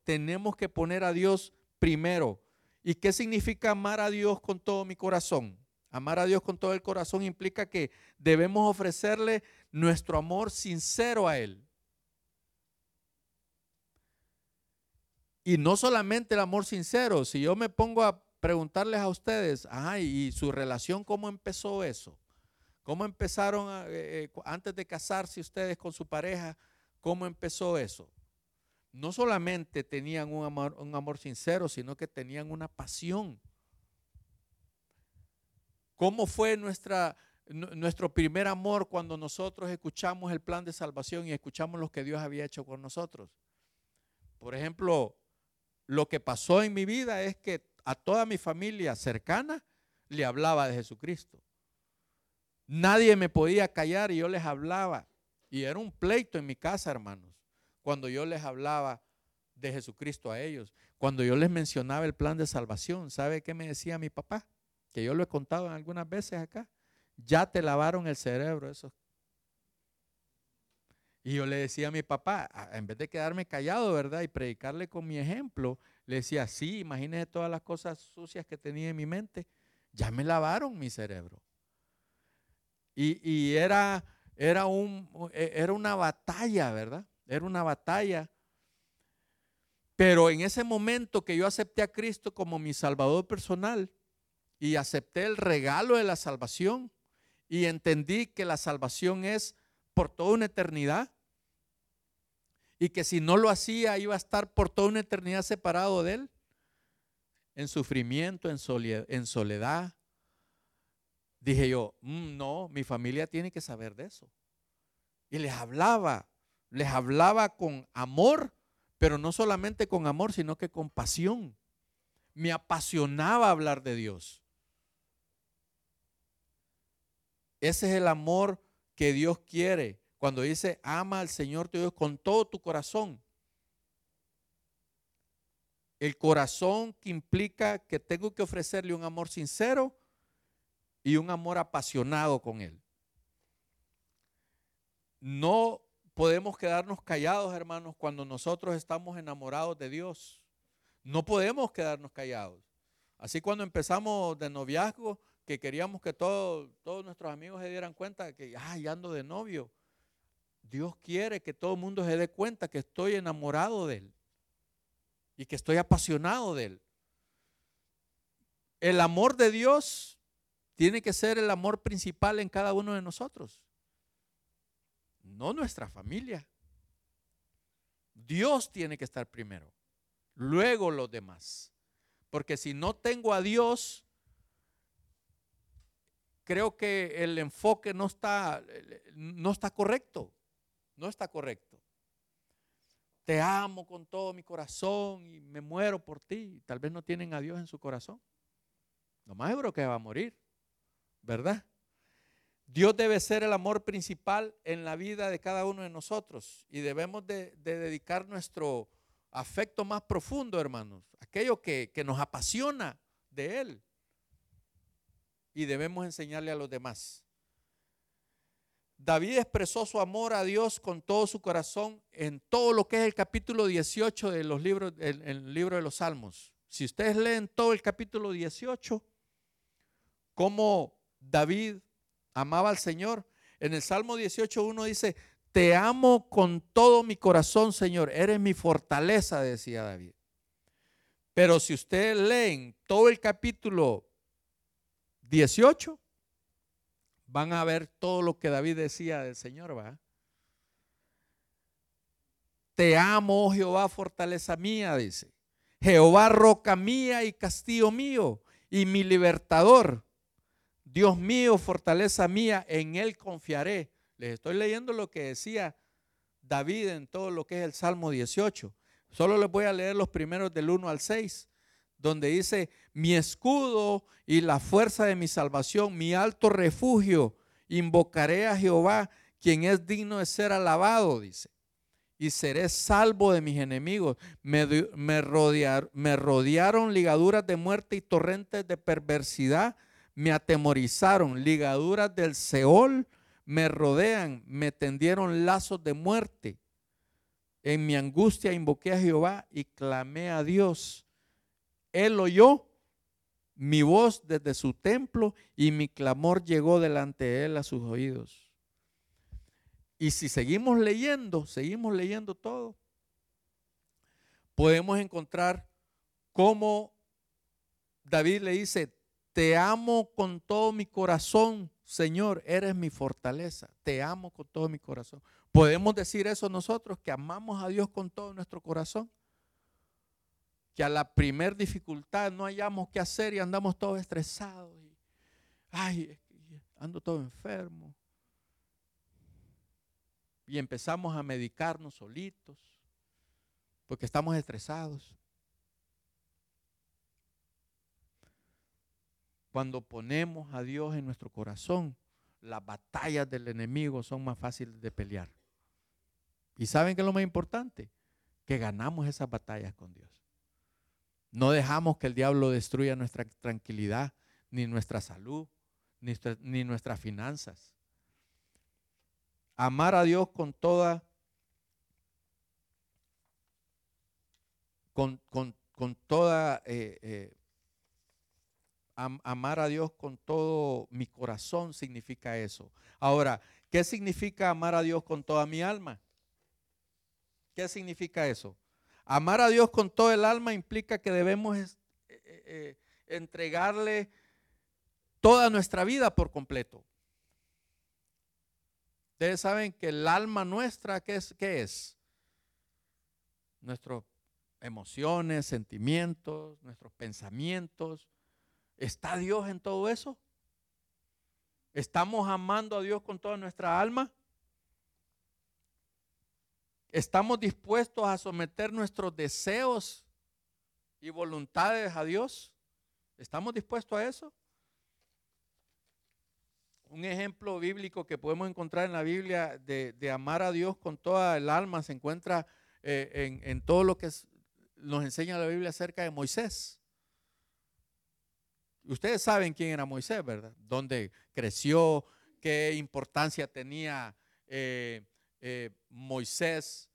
Tenemos que poner a Dios primero. ¿Y qué significa amar a Dios con todo mi corazón? Amar a Dios con todo el corazón implica que debemos ofrecerle nuestro amor sincero a Él. Y no solamente el amor sincero, si yo me pongo a preguntarles a ustedes, ay, ¿y su relación cómo empezó eso? ¿Cómo empezaron eh, eh, antes de casarse ustedes con su pareja? ¿Cómo empezó eso? No solamente tenían un amor, un amor sincero, sino que tenían una pasión. ¿Cómo fue nuestra, nuestro primer amor cuando nosotros escuchamos el plan de salvación y escuchamos lo que Dios había hecho con nosotros? Por ejemplo, lo que pasó en mi vida es que a toda mi familia cercana le hablaba de Jesucristo. Nadie me podía callar y yo les hablaba. Y era un pleito en mi casa, hermanos, cuando yo les hablaba de Jesucristo a ellos. Cuando yo les mencionaba el plan de salvación, ¿sabe qué me decía mi papá? Que yo lo he contado algunas veces acá. Ya te lavaron el cerebro esos. Y yo le decía a mi papá, en vez de quedarme callado, ¿verdad? Y predicarle con mi ejemplo, le decía, sí, imagínese todas las cosas sucias que tenía en mi mente. Ya me lavaron mi cerebro. Y, era, era, un, e, era una batalla, ¿verdad? Era una batalla. Pero en ese momento que yo acepté a Cristo como mi Salvador personal y acepté el regalo de la salvación y entendí que la salvación es por toda una eternidad y que si no lo hacía iba a estar por toda una eternidad separado de Él, en sufrimiento, en soledad, dije yo, mm, no, mi familia tiene que saber de eso. Y les hablaba, les hablaba con amor, pero no solamente con amor, sino que con pasión. Me apasionaba hablar de Dios. Ese es el amor que Dios quiere cuando dice, ama al Señor tu Dios con todo tu corazón. El corazón que implica que tengo que ofrecerle un amor sincero y un amor apasionado con Él. No podemos quedarnos callados, hermanos, cuando nosotros estamos enamorados de Dios. No podemos quedarnos callados. Así cuando empezamos de noviazgo, que queríamos que todos nuestros amigos se dieran cuenta que, ay, ando de novio. Dios quiere que todo el mundo se dé cuenta que estoy enamorado de Él y que estoy apasionado de Él. El amor de Dios tiene que ser el amor principal en cada uno de nosotros, no nuestra familia. Dios tiene que estar primero, luego los demás. Porque si no tengo a Dios, creo que el enfoque no está, no está correcto. No está correcto. Te amo con todo mi corazón y me muero por ti. Tal vez no tienen a Dios en su corazón. Lo más seguro que va a morir. ¿verdad? Dios debe ser el amor principal en la vida de cada uno de nosotros y debemos de, dedicar nuestro afecto más profundo, hermanos, aquello que, que nos apasiona de Él y debemos enseñarle a los demás. David expresó su amor a Dios con todo su corazón en todo lo que es el capítulo 18 de los libros, libro de los Salmos. Si ustedes leen todo el capítulo 18, cómo David amaba al Señor. En el Salmo 18.1 dice, te amo con todo mi corazón, Señor. Eres mi fortaleza, decía David. Pero si ustedes leen todo el capítulo 18, van a ver todo lo que David decía del Señor, ¿va? Te amo, oh Jehová, fortaleza mía, dice. Jehová, roca mía y castillo mío y mi libertador. Dios mío, fortaleza mía, en Él confiaré. Les estoy leyendo lo que decía David en todo lo que es el Salmo 18. Solo les voy a leer los primeros del 1 al 6, donde dice, mi escudo y la fuerza de mi salvación, mi alto refugio, invocaré a Jehová, quien es digno de ser alabado, dice. Y seré salvo de mis enemigos. Me, rodearon ligaduras de muerte y torrentes de perversidad me atemorizaron, ligaduras del Seol me rodean, me tendieron lazos de muerte. En mi angustia invoqué a Jehová y clamé a Dios. Él oyó mi voz desde su templo y mi clamor llegó delante de él a sus oídos. Y si seguimos leyendo, seguimos leyendo todo, podemos encontrar cómo David le dice, te amo con todo mi corazón, Señor, eres mi fortaleza, te amo con todo mi corazón. ¿Podemos decir eso nosotros, que amamos a Dios con todo nuestro corazón? Que a la primer dificultad no hayamos qué hacer y andamos todos estresados. Y, ay, ando todo enfermo. Y empezamos a medicarnos solitos porque estamos estresados. Cuando ponemos a Dios en nuestro corazón, las batallas del enemigo son más fáciles de pelear. ¿Y saben qué es lo más importante? Que ganamos esas batallas con Dios. No dejamos que el diablo destruya nuestra tranquilidad, ni nuestra salud, ni, nuestras finanzas. Amar a Dios con toda, con, toda, eh, eh, amar a Dios con todo mi corazón significa eso. Ahora, ¿qué significa amar a Dios con toda mi alma? ¿Qué significa eso? Amar a Dios con todo el alma implica que debemos eh, eh, eh, entregarle toda nuestra vida por completo. Ustedes saben que el alma nuestra, ¿qué es? ¿Qué es? Nuestras emociones, sentimientos, nuestros pensamientos. ¿Está Dios en todo eso? ¿Estamos amando a Dios con toda nuestra alma? ¿Estamos dispuestos a someter nuestros deseos y voluntades a Dios? ¿Estamos dispuestos a eso? Un ejemplo bíblico que podemos encontrar en la Biblia de, amar a Dios con toda el alma se encuentra eh, en, todo lo que nos enseña la Biblia acerca de Moisés. Ustedes saben quién era Moisés, ¿verdad? Dónde creció, qué importancia tenía eh, eh, Moisés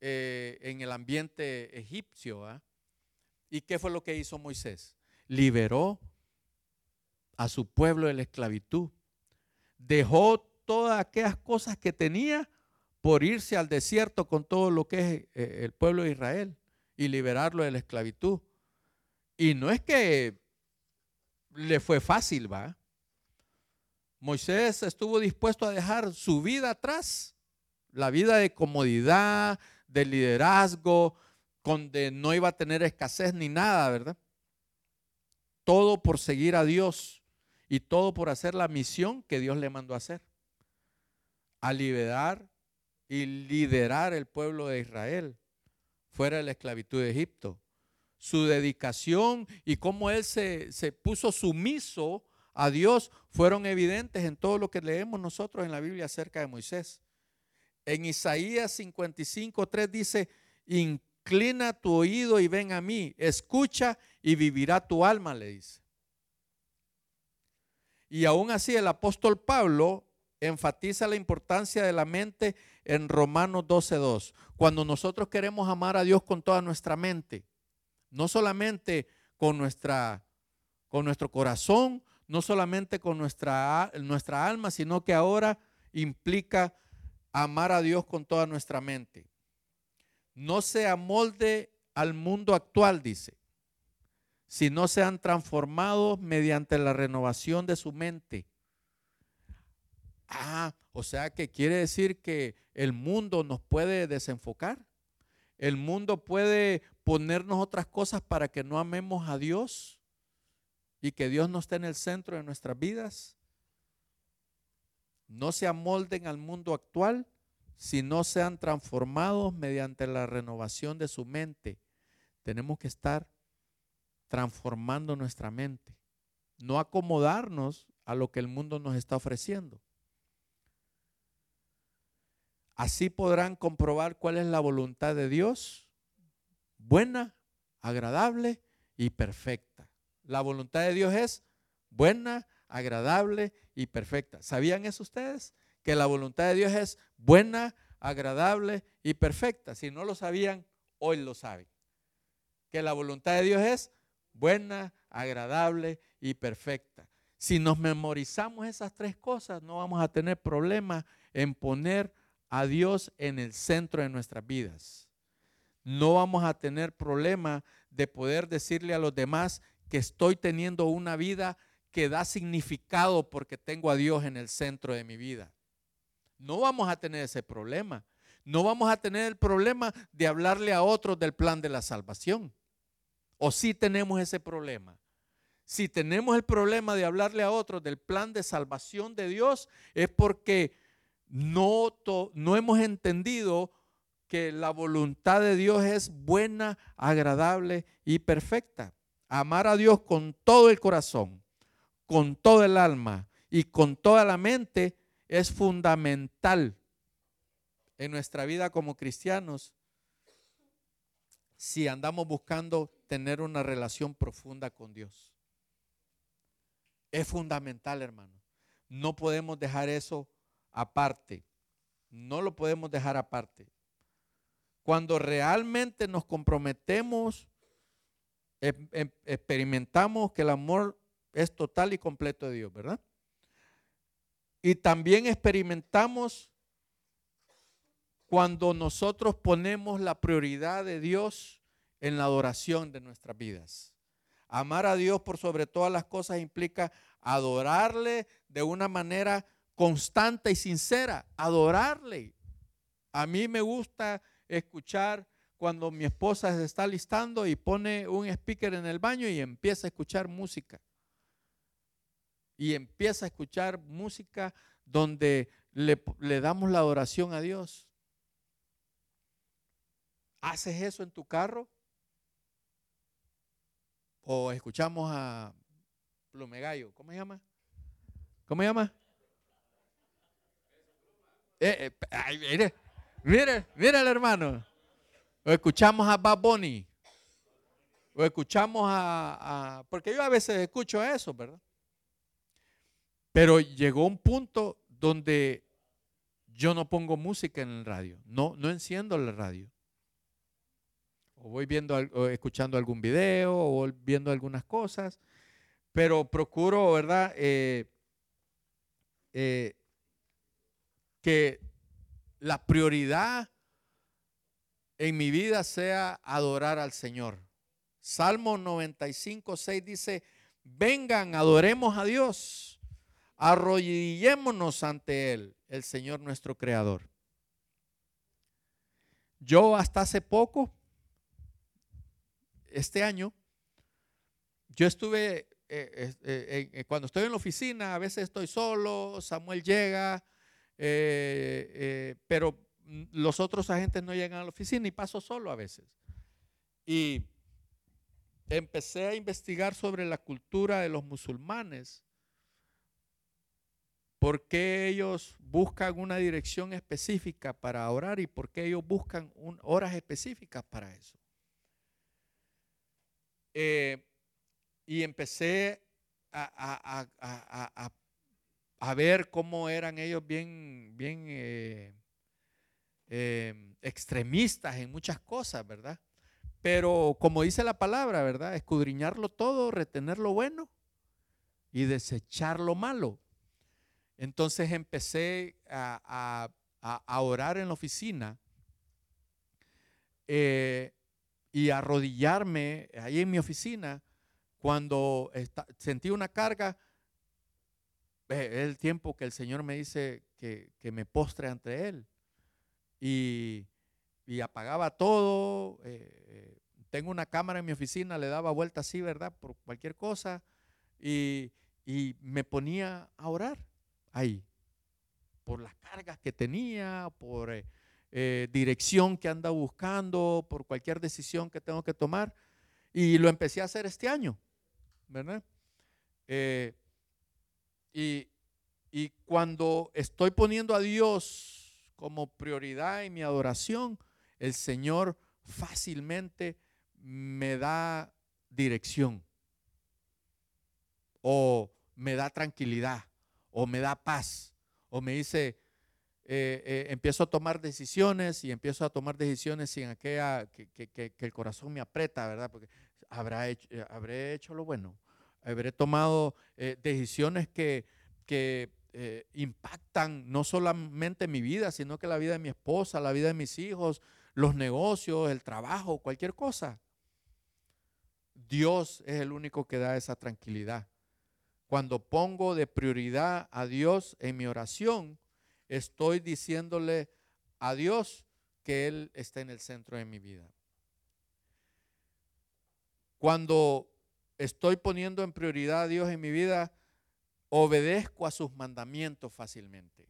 eh, en el ambiente egipcio. ¿ah? ¿Y qué fue lo que hizo Moisés? Liberó a su pueblo de la esclavitud. Dejó todas aquellas cosas que tenía por irse al desierto con todo lo que es eh, el pueblo de Israel y liberarlo de la esclavitud. Y no es que le fue fácil, va. Moisés estuvo dispuesto a dejar su vida atrás la vida de comodidad, de liderazgo, donde no iba a tener escasez ni nada, ¿verdad? Todo por seguir a Dios y todo por hacer la misión que Dios le mandó a hacer. A liberar y liderar el pueblo de Israel fuera de la esclavitud de Egipto. Su dedicación y cómo él se, se puso sumiso a Dios fueron evidentes en todo lo que leemos nosotros en la Biblia acerca de Moisés. En Isaías 55, 3 dice, inclina tu oído y ven a mí, escucha y vivirá tu alma, le dice. Y aún así el apóstol Pablo enfatiza la importancia de la mente en Romanos 12.2. Cuando nosotros queremos amar a Dios con toda nuestra mente, no solamente con, nuestra, con nuestro corazón, no solamente con nuestra, nuestra alma, sino que ahora implica amar a Dios con toda nuestra mente. No se amolde al mundo actual, dice, sino sean transformados mediante la renovación de su mente. Ah, o sea que quiere decir que el mundo nos puede desenfocar. El mundo puede ponernos otras cosas para que no amemos a Dios y que Dios no esté en el centro de nuestras vidas no se amolden al mundo actual, sino sean transformados mediante la renovación de su mente. Tenemos que estar transformando nuestra mente, no acomodarnos a lo que el mundo nos está ofreciendo. Así podrán comprobar cuál es la voluntad de Dios, buena, agradable y perfecta. La voluntad de Dios es buena, agradable y perfecta. ¿Sabían eso ustedes? Que la voluntad de Dios es buena, agradable y perfecta. Si no lo sabían, hoy lo saben. Que la voluntad de Dios es buena, agradable y perfecta. Si nos memorizamos esas tres cosas, no vamos a tener problema en poner a Dios en el centro de nuestras vidas. no vamos a tener problema de poder decirle a los demás que estoy teniendo una vida que da significado porque tengo a Dios en el centro de mi vida. No vamos a tener ese problema. No vamos a tener el problema de hablarle a otros del plan de la salvación. ¿O sí tenemos ese problema? Si tenemos el problema de hablarle a otros del plan de salvación de Dios, es porque no, no hemos entendido que la voluntad de Dios es buena, agradable y perfecta. Amar a Dios con todo el corazón, con todo el alma y con toda la mente es fundamental en nuestra vida como cristianos si andamos buscando tener una relación profunda con Dios. Es fundamental, hermano. No podemos dejar eso aparte. No lo podemos dejar aparte. Cuando realmente nos comprometemos, em, em, experimentamos que el amor es total y completo de Dios, ¿verdad? Y también experimentamos cuando nosotros ponemos la prioridad de Dios en la adoración de nuestras vidas. Amar a Dios por sobre todas las cosas implica adorarle de una manera constante y sincera, adorarle. A mí me gusta escuchar cuando mi esposa se está listando y pone un speaker en el baño y empieza a escuchar música. Y empieza a escuchar música donde le, damos la adoración a Dios. ¿Haces eso en tu carro? ¿O escuchamos a Plumegallo? ¿Cómo se llama? ¿Cómo se llama? Eh, eh, mire, mire, mire el hermano. O escuchamos a Bad Bunny. O escuchamos a, a, Porque yo a veces escucho eso, ¿verdad? Pero llegó un punto donde yo no pongo música en el radio. No, no enciendo la radio o voy viendo, escuchando algún video, o viendo algunas cosas, pero procuro, ¿verdad? Eh, eh, que la prioridad en mi vida sea adorar al Señor. Salmo 95, 6 dice, vengan, adoremos a Dios, arrodillémonos ante Él, el Señor nuestro Creador. Yo hasta hace poco este año, yo estuve, eh, eh, eh, cuando estoy en la oficina, a veces estoy solo, Samuel llega, pero los otros agentes no llegan a la oficina y paso solo a veces. Y empecé a investigar sobre la cultura de los musulmanes. ¿Por qué ellos buscan una dirección específica para orar y por qué ellos buscan horas específicas para eso? Eh, y empecé a, ver cómo eran ellos bien, bien eh, eh, extremistas en muchas cosas, ¿verdad? Pero como dice la palabra, ¿verdad? Escudriñarlo todo, retener lo bueno y desechar lo malo. Entonces empecé a, orar en la oficina y arrodillarme ahí en mi oficina cuando sentí una carga. Es el tiempo que el Señor me dice que, me postre ante Él. Y, apagaba todo. Eh, eh, tengo una cámara en mi oficina, le daba vuelta así, ¿verdad? Por cualquier cosa. Y, y me ponía a orar ahí. Por las cargas que tenía, por eh, eh, dirección que anda buscando, por cualquier decisión que tengo que tomar. Y lo empecé a hacer este año, ¿verdad? Eh, y, y cuando estoy poniendo a Dios como prioridad en mi adoración, el Señor fácilmente me da dirección o me da tranquilidad o me da paz o me dice, eh, eh, empiezo a tomar decisiones y empiezo a tomar decisiones sin aquella que, el corazón me aprieta, ¿verdad? Porque habrá eh, habré hecho lo bueno, habré tomado decisiones que impactan no solamente mi vida, sino que la vida de mi esposa, la vida de mis hijos, los negocios, el trabajo, cualquier cosa. Dios es el único que da esa tranquilidad. Cuando pongo de prioridad a Dios en mi oración, estoy diciéndole a Dios que Él está en el centro de mi vida. Cuando estoy poniendo en prioridad a Dios en mi vida, obedezco a sus mandamientos fácilmente.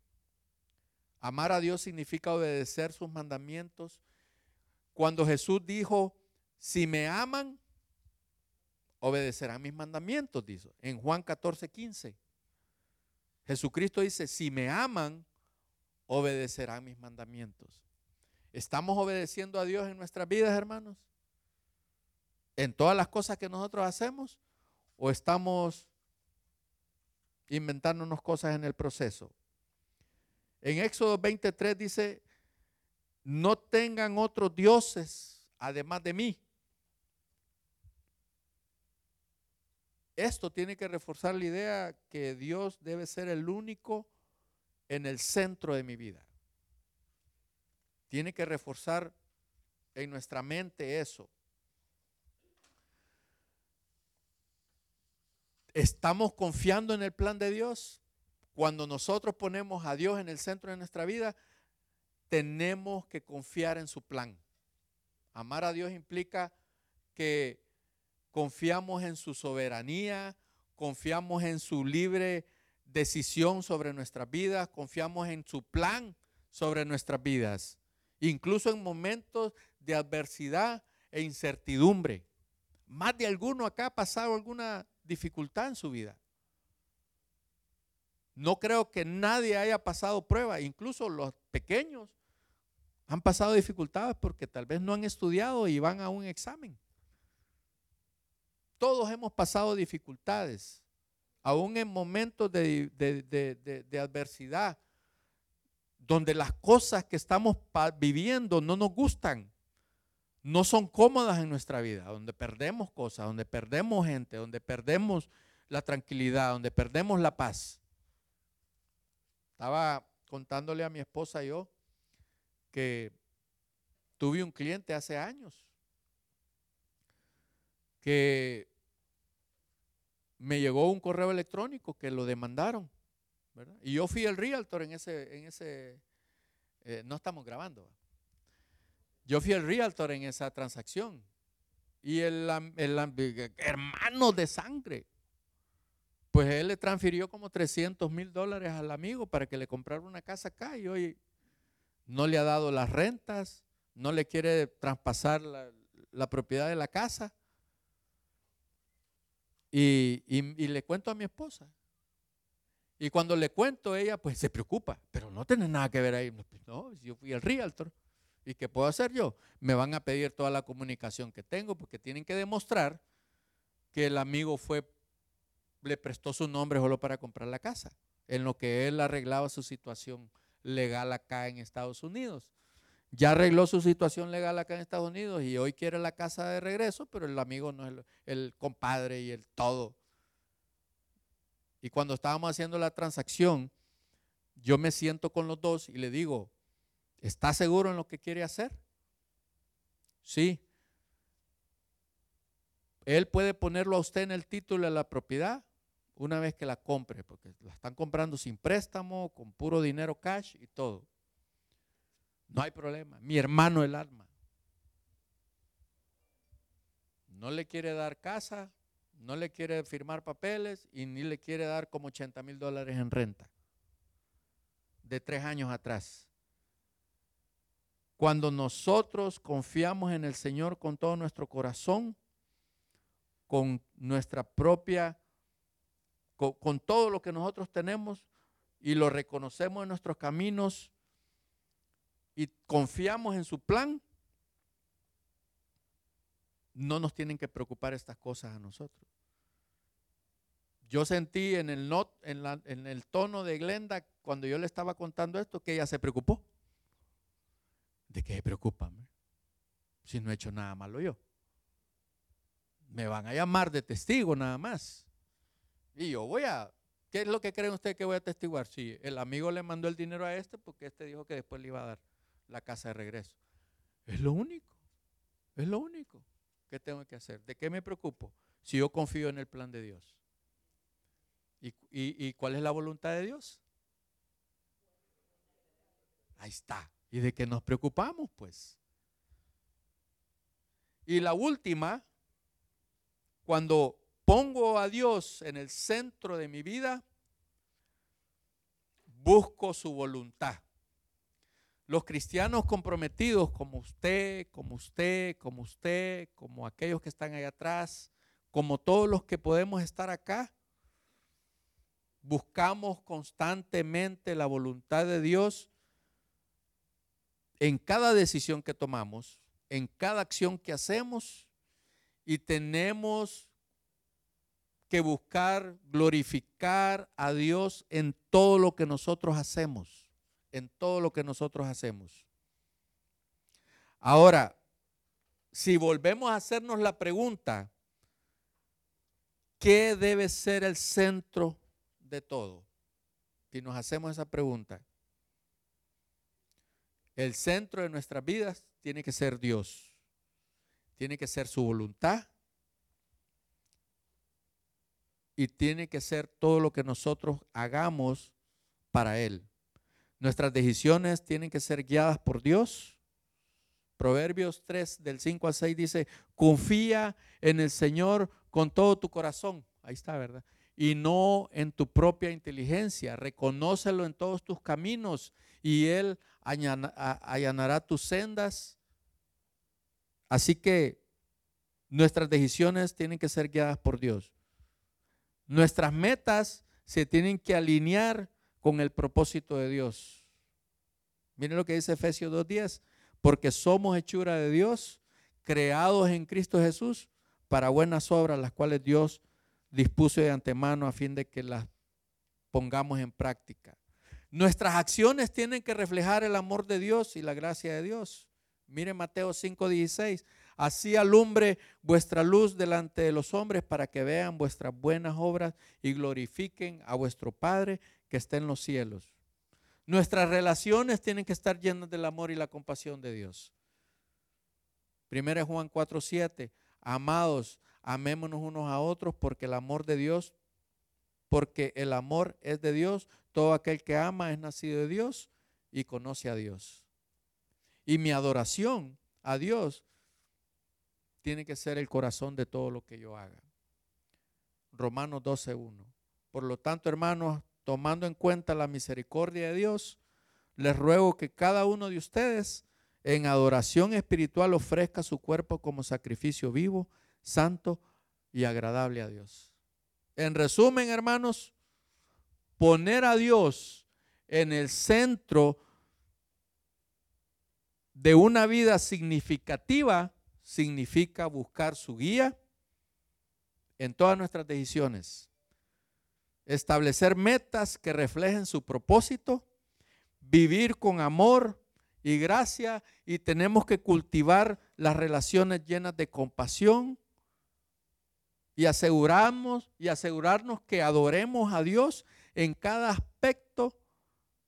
Amar a Dios significa obedecer sus mandamientos. Cuando Jesús dijo, si me aman, obedecerán mis mandamientos, dice en Juan 14, 15. Jesucristo dice, si me aman, obedecerán mis mandamientos. ¿Estamos obedeciendo a Dios en nuestras vidas, hermanos? ¿En todas las cosas que nosotros hacemos? ¿O estamos inventándonos cosas en el proceso? En Éxodo 23 dice, no tengan otros dioses además de mí. Esto tiene que reforzar la idea que Dios debe ser el único en el centro de mi vida. Tiene que reforzar en nuestra mente eso. ¿Estamos confiando en el plan de Dios? Cuando nosotros ponemos a Dios en el centro de nuestra vida, tenemos que confiar en su plan. Amar a Dios implica que confiamos en su soberanía, confiamos en su libre decisión sobre nuestras vidas, confiamos en su plan sobre nuestras vidas, incluso en momentos de adversidad e incertidumbre. Más de alguno acá ha pasado alguna dificultad en su vida. No creo que nadie haya pasado prueba, incluso los pequeños han pasado dificultades porque tal vez no han estudiado y van a un examen. Todos hemos pasado dificultades, aún en momentos de, adversidad, donde las cosas que estamos viviendo no nos gustan, no son cómodas en nuestra vida, donde perdemos cosas, donde perdemos gente, donde perdemos la tranquilidad, donde perdemos la paz. Estaba contándole a mi esposa yo que tuve un cliente hace años que me llegó un correo electrónico que lo demandaron. Y yo fui el realtor en ese, en ese eh, no estamos grabando. Yo fui el realtor en esa transacción. Y el, el, hermano de sangre, pues él le transfirió como 300 mil dólares al amigo para que le comprara una casa acá y hoy no le ha dado las rentas, no le quiere traspasar la propiedad de la casa. Y, le cuento a mi esposa. Y cuando le cuento, ella pues se preocupa, pero no tiene nada que ver ahí. No, yo fui el realtor. ¿Y qué puedo hacer yo? Me van a pedir toda la comunicación que tengo porque tienen que demostrar que el amigo fue, le prestó su nombre solo para comprar la casa, en lo que él arreglaba su situación legal acá en Estados Unidos ya arregló su situación legal acá en Estados Unidos y hoy quiere la casa de regreso, pero el amigo no es el, compadre y el todo. Y cuando estábamos haciendo la transacción, yo me siento con los dos y le digo, ¿está seguro en lo que quiere hacer? Sí. Él puede ponerlo a usted en el título de la propiedad una vez que la compre, porque la están comprando sin préstamo, con puro dinero cash y todo. No hay problema. Mi hermano el alma. No le quiere dar casa, no le quiere firmar papeles y ni le quiere dar como 80 mil dólares en renta. De tres años atrás. Cuando nosotros confiamos en el Señor con todo nuestro corazón, con nuestra propia, con, con todo lo que nosotros tenemos y lo reconocemos en nuestros caminos, y confiamos en su plan, no nos tienen que preocupar estas cosas a nosotros. Yo sentí en el, not, en, el tono de Glenda cuando yo le estaba contando esto que ella se preocupó. ¿De qué se preocupa? Si no he hecho nada malo yo. Me van a llamar de testigo nada más. Y yo voy a, ¿qué es lo que creen ustedes que voy a testiguar? Si el amigo le mandó el dinero a este porque este dijo que después le iba a dar la casa de regreso. Es lo único. Es lo único que tengo que hacer. ¿De qué me preocupo? Si yo confío en el plan de Dios. ¿Y, y cuál es la voluntad de Dios? Ahí está. ¿Y de qué nos preocupamos, pues? Y la última, cuando pongo a Dios en el centro de mi vida, busco su voluntad. Los cristianos comprometidos como usted, como usted, como usted, como aquellos que están ahí atrás, como todos los que podemos estar acá, buscamos constantemente la voluntad de Dios en cada decisión que tomamos, en cada acción que hacemos y tenemos que buscar glorificar a Dios en todo lo que nosotros hacemos, en todo lo que nosotros hacemos. Ahora, si volvemos a hacernos la pregunta, ¿qué debe ser el centro de todo? Si nos hacemos esa pregunta, el centro de nuestras vidas tiene que ser Dios. Tiene que ser su voluntad. Y tiene que ser todo lo que nosotros hagamos para Él. Nuestras decisiones tienen que ser guiadas por Dios. Proverbios 3 del 5 al 6 dice, confía en el Señor con todo tu corazón. Ahí está, ¿verdad? Y no en tu propia inteligencia. Reconócelo en todos tus caminos y Él allanará tus sendas. Así que nuestras decisiones tienen que ser guiadas por Dios. Nuestras metas se tienen que alinear con el propósito de Dios. Miren lo que dice Efesios 2.10, porque somos hechura de Dios, creados en Cristo Jesús para buenas obras, las cuales Dios dispuso de antemano a fin de que las pongamos en práctica. Nuestras acciones tienen que reflejar el amor de Dios y la gracia de Dios. Mire Mateo 5:16. Así alumbre vuestra luz delante de los hombres para que vean vuestras buenas obras y glorifiquen a vuestro Padre que está en los cielos. Nuestras relaciones tienen que estar llenas del amor y la compasión de Dios. Primera Juan 4:7. Amados, amémonos unos a otros porque el amor de Dios, porque el amor es de Dios, todo aquel que ama es nacido de Dios y conoce a Dios. Y mi adoración a Dios tiene que ser el corazón de todo lo que yo haga. Romanos 12.1. Por lo tanto, hermanos, tomando en cuenta la misericordia de Dios, les ruego que cada uno de ustedes en adoración espiritual ofrezca su cuerpo como sacrificio vivo, santo y agradable a Dios. En resumen, hermanos, poner a Dios en el centro de una vida significativa significa buscar su guía en todas nuestras decisiones, establecer metas que reflejen su propósito, vivir con amor y gracia y tenemos que cultivar las relaciones llenas de compasión y aseguramos y asegurarnos que adoremos a Dios en cada aspecto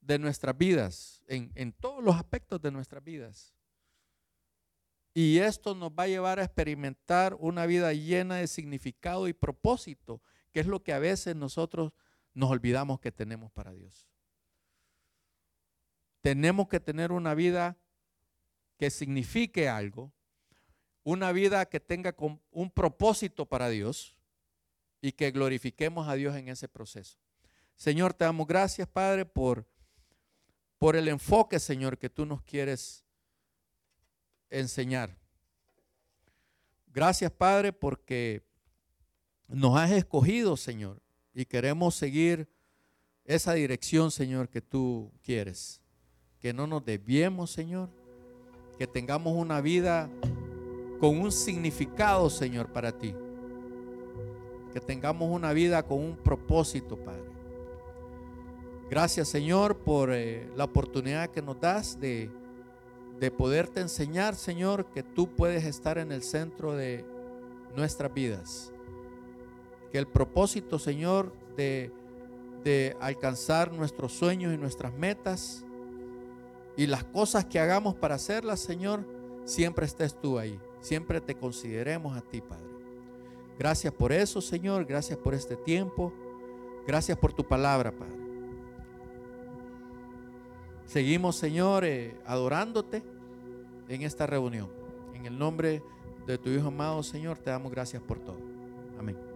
de nuestras vidas, en, todos los aspectos de nuestras vidas. Y esto nos va a llevar a experimentar una vida llena de significado y propósito, que es lo que a veces nosotros nos olvidamos que tenemos para Dios. Tenemos que tener una vida que signifique algo, una vida que tenga un propósito para Dios y que glorifiquemos a Dios en ese proceso. Señor, te damos gracias, Padre, por, por el enfoque, Señor, que tú nos quieres enseñar. Gracias, Padre, porque nos has escogido, Señor, y queremos seguir esa dirección, Señor, que tú quieres. Que no nos desviemos, Señor. Que tengamos una vida con un significado, Señor, para ti. Que tengamos una vida con un propósito, Padre. Gracias Señor por eh, la oportunidad que nos das de, de poderte enseñar, Señor, que tú puedes estar en el centro de nuestras vidas. Que el propósito, Señor, de, alcanzar nuestros sueños y nuestras metas y las cosas que hagamos para hacerlas, Señor, siempre estés tú ahí, siempre te consideremos a ti, Padre. Gracias por eso, Señor, gracias por este tiempo, gracias por tu palabra, Padre. Seguimos, Señor, eh, adorándote en esta reunión. En el nombre de tu Hijo amado, Señor, te damos gracias por todo. Amén.